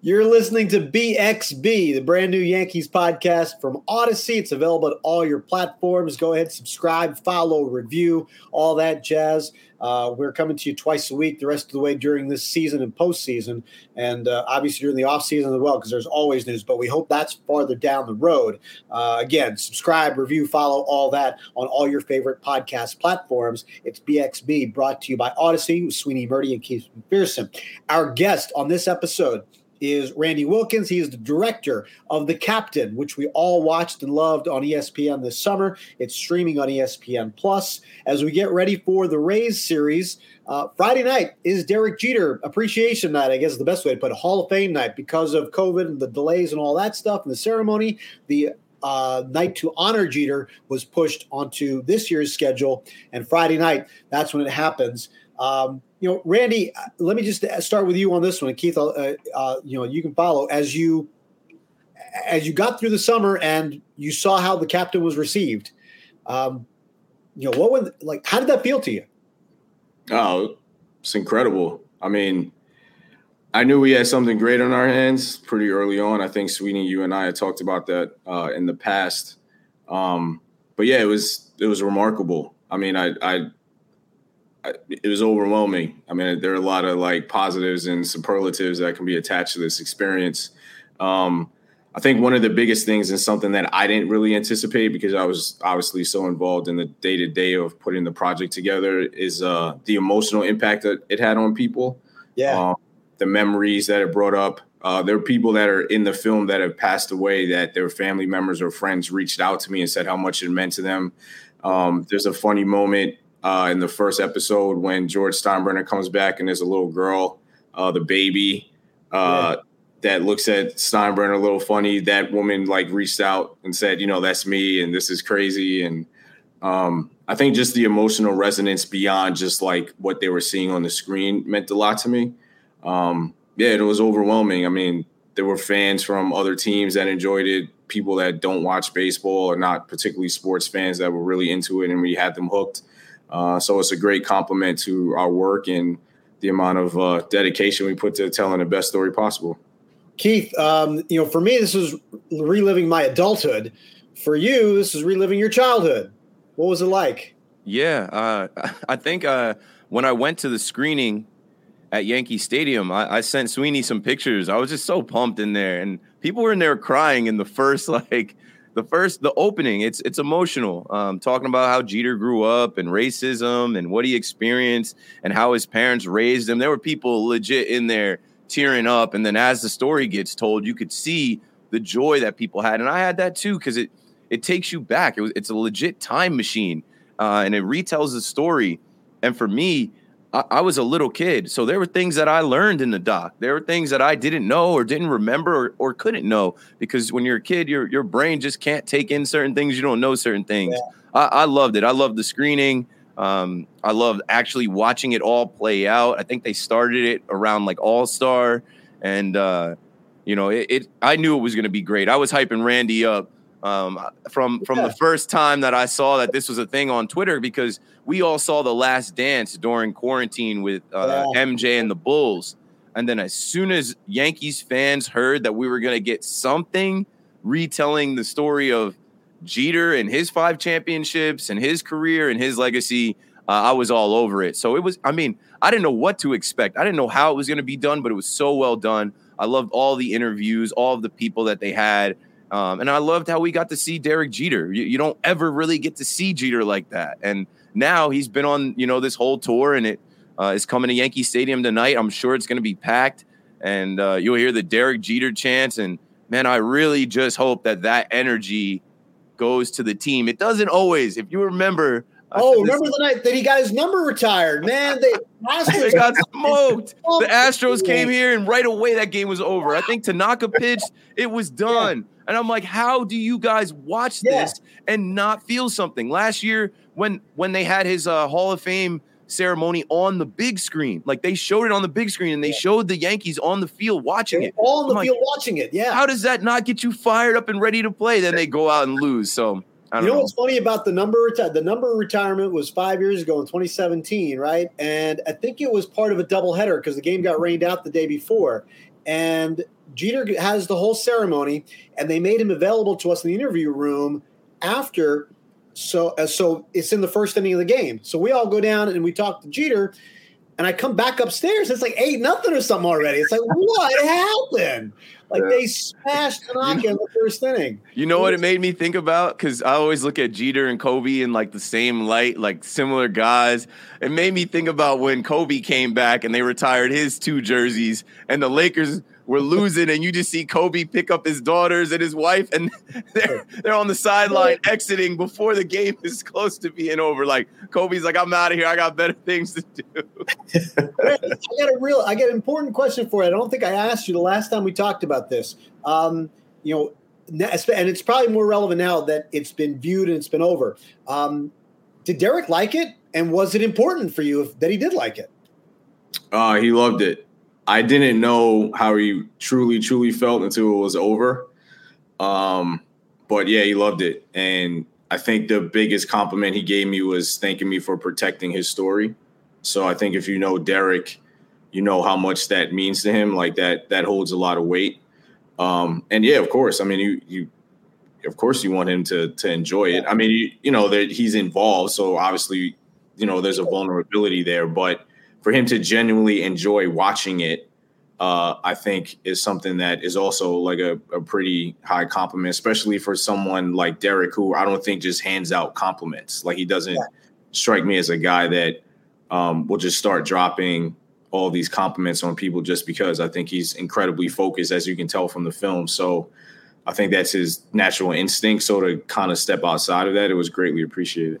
You're listening to BXB, the brand new Yankees podcast from Audacy. It's available at all your platforms. Go ahead, subscribe, follow, review, all that jazz. Uh, we're coming to you twice a week the rest of the way during this season and postseason, and uh, obviously during the offseason as well, because there's always news, but we hope that's farther down the road. Uh, again, subscribe, review, follow, all that on all your favorite podcast platforms. It's BXB brought to you by Audacy, with Sweeny Murti and Keith McPherson. Our guest on this episode is Randy Wilkins. He is the director of The Captain, which we all watched and loved on ESPN this summer. It's streaming on ESPN Plus. As we get ready for the Rays series, uh, Friday night is Derek Jeter Appreciation Night, I guess is the best way to put it, Hall of Fame night because of COVID and the delays and all that stuff and the ceremony. The uh, night to honor Jeter was pushed onto this year's schedule, and Friday night, that's when it happens. Um, you know, Randy, uh, let me just uh, start with you on this one. Keith, uh, uh, you know, you can follow as you as you got through the summer and you saw how the captain was received. Um, you know, what would like? How did that feel to you? Oh, it's incredible. I mean, I knew we had something great on our hands pretty early on. I think Sweeny, you and I had talked about that uh, in the past. Um, but yeah, it was it was remarkable. I mean, I, I it was overwhelming. I mean, there are a lot of like positives and superlatives that can be attached to this experience. Um, I think one of the biggest things and something that I didn't really anticipate because I was obviously so involved in the day to day of putting the project together is uh, the emotional impact that it had on people. Yeah. Um, the memories that it brought up. Uh, there are people that are in the film that have passed away that their family members or friends reached out to me and said how much it meant to them. Um, there's a funny moment uh, in the first episode when George Steinbrenner comes back and there's a little girl, uh, the baby, uh, yeah. that looks at Steinbrenner a little funny. That woman like reached out and said, you know, that's me and this is crazy. And um, I think just the emotional resonance beyond just like what they were seeing on the screen meant a lot to me. Um, yeah, it was overwhelming. I mean, there were fans from other teams that enjoyed it, people that don't watch baseball or not particularly sports fans that were really into it, and we had them hooked. Uh, so it's a great compliment to our work and the amount of uh, dedication we put to telling the best story possible. Keith, um, you know, for me, this is reliving my adulthood. For you, this is reliving your childhood. What was it like? Yeah, uh, I think uh, when I went to the screening at Yankee Stadium, I, I, sent Sweeny some pictures. I was just so pumped in there, and people were in there crying in the first like the first the opening it's it's emotional um, talking about how jeter grew up and racism and what he experienced and how his parents raised him. There were people legit in there tearing up. And then as the story gets told you could see the joy that people had. And i had that too because it it takes you back. It was, it's a legit time machine uh, and it retells the story. And for me I, I, was a little kid, so there were things that I learned in the doc. There were things that I didn't know or didn't remember or, or couldn't know because when you're a kid, your your brain just can't take in certain things. You don't know certain things. Yeah. I, I, loved it. I loved the screening. Um, I loved actually watching it all play out. I think they started it around like All Star, and uh, you know, it, it. I knew it was going to be great. I was hyping Randy up um, from from yeah. the first time that I saw that this was a thing on Twitter because we all saw the Last Dance during quarantine with uh, yeah. MJ and the Bulls, and then as soon as Yankees fans heard that we were going to get something retelling the story of Jeter and his five championships and his career and his legacy, uh, I was all over it. So it was. I mean, I didn't know what to expect. I didn't know how it was going to be done, but it was so well done. I loved all the interviews, all of the people that they had. Um, and I loved how we got to see Derek Jeter. You, you, don't ever really get to see Jeter like that. And now he's been on, you know, this whole tour, and it uh, is coming to Yankee Stadium tonight. I'm sure it's going to be packed, and uh, you'll hear the Derek Jeter chants. And man, I really just hope that that energy goes to the team. It doesn't always. If you remember, Oh, remember the night that he got his number retired, man? They, they got smoked. The Astros came here, and right away that game was over. I think Tanaka pitched; it was done. And I'm like, how do you guys watch yeah. this and not feel something? Last year, when when they had his uh, Hall of Fame ceremony on the big screen, like they showed it on the big screen, and they yeah. showed the Yankees on the field watching it. All on the I'm field like, watching it. Yeah. How does that not get you fired up and ready to play? Then they go out and lose. So you know, know, what's funny about the number reti- the number retirement was five years ago in 2017, right? And I think it was part of a doubleheader because the game got rained out the day before. And Jeter has the whole ceremony, and they made him available to us in the interview room after. So, uh, so it's in the first inning of the game. So we all go down and we talk to Jeter, and I come back upstairs. It's like eight nothing or something already. It's like what happened? Like yeah. they smashed Tanaka in the first inning. You know what it made me think about? Because I always look at Jeter and Kobe in like the same light, like similar guys. It made me think about when Kobe came back and they retired his two jerseys, and the Lakers we're losing, and you just see Kobe pick up his daughters and his wife, and they're they're on the sideline exiting before the game is close to being over. Like Kobe's like, I'm out of here. I got better things to do. I got a real, I got an important question for you. I don't think I asked you the last time we talked about this. Um, you know, and it's probably more relevant now that it's been viewed and it's been over. Um, did Derek like it, and was it important for you if, that he did like it? Uh, he loved it. I didn't know how he truly, truly felt until it was over. Um, but yeah, he loved it. And I think the biggest compliment he gave me was thanking me for protecting his story. So I think if you know Derek, you know how much that means to him. Like that, that holds a lot of weight. Um, and yeah, of course. I mean, you, you, of course, you want him to to enjoy it. I mean, you, you know that he's involved, so obviously, you know, there's a vulnerability there. But for him to genuinely enjoy watching it, uh, I think is something that is also like a, a, pretty high compliment, especially for someone like Derek, who I don't think just hands out compliments. Like he doesn't yeah. strike me as a guy that um, will just start dropping all these compliments on people just because. I think he's incredibly focused, as you can tell from the film. So I think that's his natural instinct. So to kind of step outside of that, it was greatly appreciated.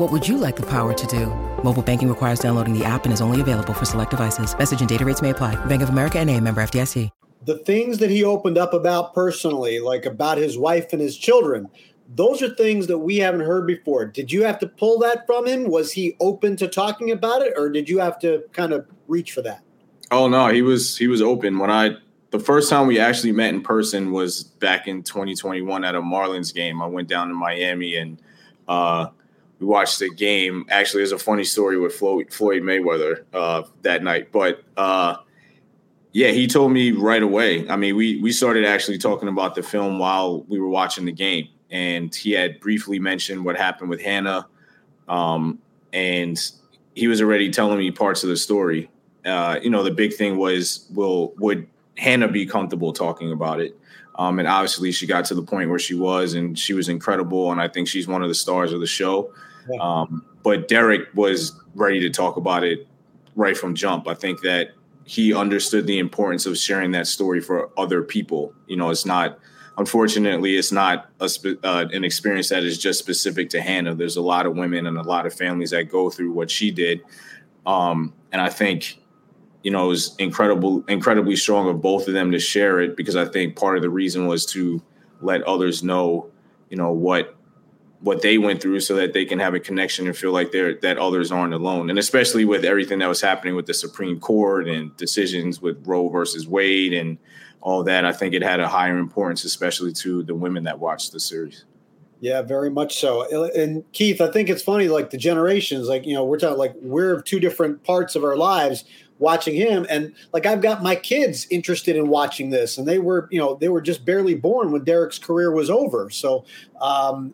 What would you like the power to do? Mobile banking requires downloading the app and is only available for select devices. Message and data rates may apply. Bank of America and a member FDIC the things that he opened up about personally, like about his wife and his children, those are things that we haven't heard before. Did you have to pull that from him? Was he open to talking about it, or did you have to kind of reach for that? Oh no, he was he was open. When I the first time we actually met in person was back in 2021 at a Marlins game. I went down to Miami and uh, we watched the game. Actually, there's a funny story with Floyd, Floyd Mayweather uh, that night, but. Uh, yeah, he told me right away. I mean, we we started actually talking about the film while we were watching the game, and he had briefly mentioned what happened with Hannah, um, and he was already telling me parts of the story. Uh, you know, the big thing was, will would Hannah be comfortable talking about it? Um, and obviously, she got to the point where she was, and she was incredible. And I think she's one of the stars of the show. Um, but Derek was ready to talk about it right from jump. I think that he understood the importance of sharing that story for other people. You know, it's not, unfortunately, it's not a, uh, an experience that is just specific to Hannah. There's a lot of women and a lot of families that go through what she did. Um, and I think, you know, it was incredible, incredibly strong of both of them to share it because I think part of the reason was to let others know, you know, what what they went through so that they can have a connection and feel like they're that others aren't alone. And especially with everything that was happening with the supreme court and decisions with roe versus wade and all that i think it had a higher importance especially to the women that watched the series. Yeah very much so. And keith i think it's funny like the generations like you know we're talking like we're of two different parts of our lives watching him. And like I've got my kids interested in watching this, and they were, you know, they were just barely born when Derek's career was over. So um,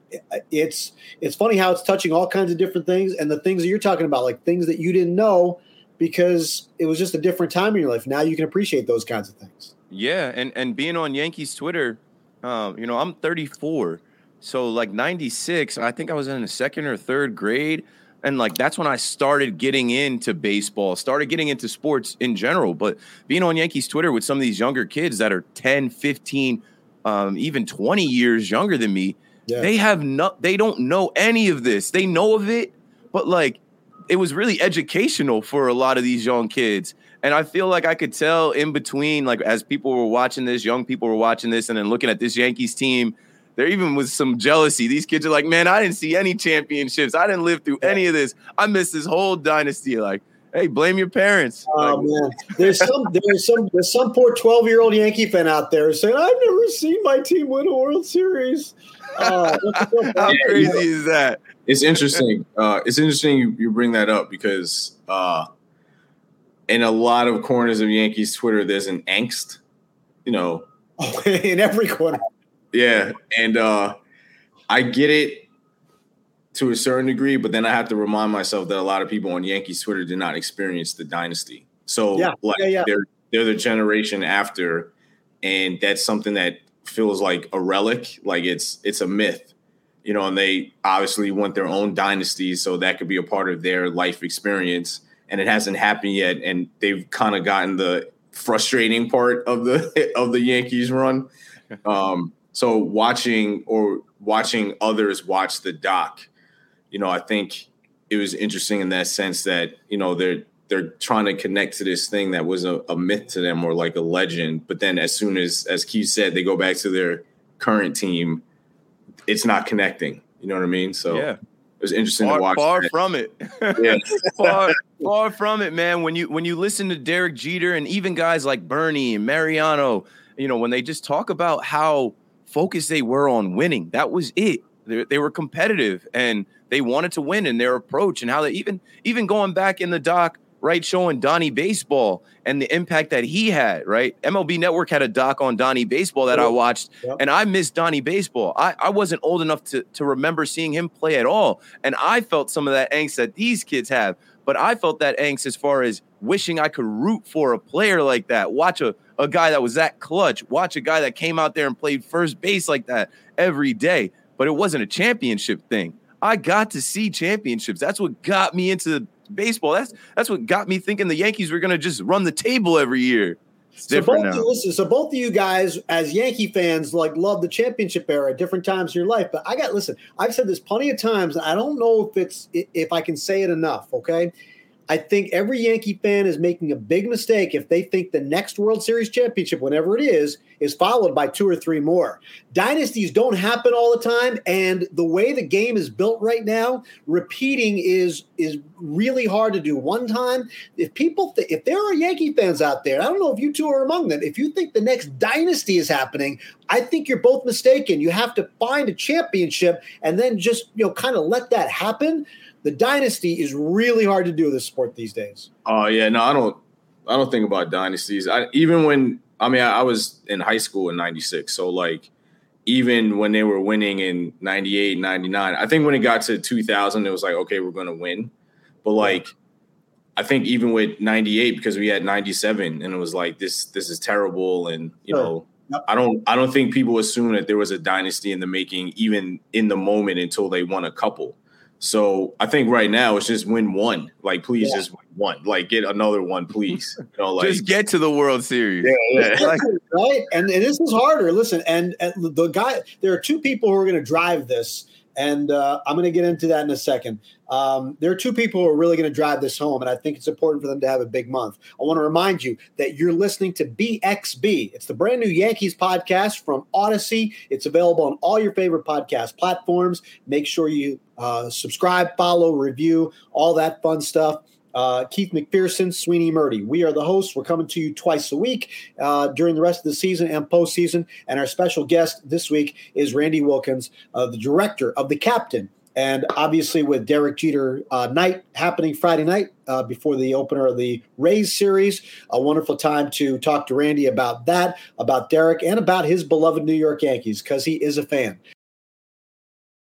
it's it's funny how it's touching all kinds of different things, and the things that you're talking about, like things that you didn't know because it was just a different time in your life. Now you can appreciate those kinds of things. Yeah, and and being on Yankees Twitter, um, you know, I'm 34, so like 96, I think I was in the second or third grade and like that's when I started getting into baseball, started getting into sports in general. But being on Yankees Twitter with some of these younger kids that are 10, 15, um, even 20 years younger than me, yeah. they have no, they don't know any of this. They know of it, but like it was really educational for a lot of these young kids. And I feel like I could tell in between, like as people were watching this, young people were watching this, and then looking at this Yankees team there even was some jealousy. These kids are like, man, I didn't see any championships. I didn't live through any of this. I missed this whole dynasty. Like, hey, blame your parents. Oh like, man, there's some there's some there's some poor 12 year old Yankee fan out there saying, I've never seen my team win a World Series. Uh, How crazy is that? It's interesting. Uh, it's interesting you, you bring that up because uh, in a lot of corners of Yankees Twitter, there's an angst. You know, in every corner. Yeah, and uh, I get it to a certain degree, but then I have to remind myself that a lot of people on Yankees Twitter did not experience the dynasty. So yeah, like yeah, yeah. they're they're the generation after, and that's something that feels like a relic, like it's it's a myth, you know. And they obviously want their own dynasty, so that could be a part of their life experience. And it hasn't happened yet, and they've kind of gotten the frustrating part of the of the Yankees run. Um, so watching or watching others watch the doc, you know, I think it was interesting in that sense that you know they're they're trying to connect to this thing that was a, a myth to them or like a legend, but then as soon as as Keith said, they go back to their current team, it's not connecting. You know what I mean? So yeah. It was interesting far, to watch. Far that. from it. Yeah. far, far from it, man. When you when you listen to Derek Jeter and even guys like Bernie and Mariano, you know, when they just talk about how focused they were on winning. That was it. They, they were competitive and they wanted to win in their approach and how they even even going back in the doc, right, showing Donnie Baseball and the impact that he had, right? MLB Network had a doc on Donnie Baseball that I watched, yep. and I missed Donnie Baseball. I, I wasn't old enough to, to remember seeing him play at all. And I felt some of that angst that these kids have. But I felt that angst as far as wishing I could root for a player like that, watch a a guy that was that clutch, watch a guy that came out there and played first base like that every day. But it wasn't a championship thing. I got to see championships. That's what got me into baseball. That's that's what got me thinking the Yankees were going to just run the table every year. It's so both you, listen, so both of you guys, as Yankee fans, like love the championship era at different times in your life. But I got listen. I've said this plenty of times. and I don't know if it's if I can say it enough. Okay, I think every Yankee fan is making a big mistake if they think the next World Series championship, whenever it is, is followed by two or three more. Dynasties don't happen all the time, and the way the game is built right now, repeating is is really hard to do. One time, if people, th- if there are Yankee fans out there, I don't know if you two are among them. If you think the next dynasty is happening, I think you're both mistaken. You have to find a championship and then just you know kind of let that happen the dynasty is really hard to do this sport these days. Oh uh, yeah, no, I don't. I don't think about dynasties. I, even when I mean, I, I was in high school in '96, so like even when they were winning in 98 99 i think when it got to 2000 it was like okay we're going to win but like i think even with 98 because we had 97 and it was like this this is terrible and you know yep. i don't i don't think people assume that there was a dynasty in the making even in the moment until they won a couple so I think right now it's just win one. Like, please yeah. just win one. Like, get another one, please. You know, like just get to the World Series. Yeah, yeah. right. And, and this is harder. Listen, and, and the guy, there are two people who are going to drive this, and uh, I'm going to get into that in a second. Um, there are two people who are really going to drive this home, and I think it's important for them to have a big month. I want to remind you that you're listening to BXB. It's the brand new Yankees podcast from Audacy. It's available on all your favorite podcast platforms. Make sure you uh, subscribe, follow, review, all that fun stuff. Uh, Keith McPherson, Sweeny Murti. We are the hosts. We're coming to you twice a week uh, during the rest of the season and postseason. And our special guest this week is Randy Wilkins, uh, the director of The Captain And obviously, with Derek Jeter uh, night happening Friday night uh, before the opener of the Rays series, a wonderful time to talk to Randy about that, about Derek, and about his beloved New York Yankees because he is a fan.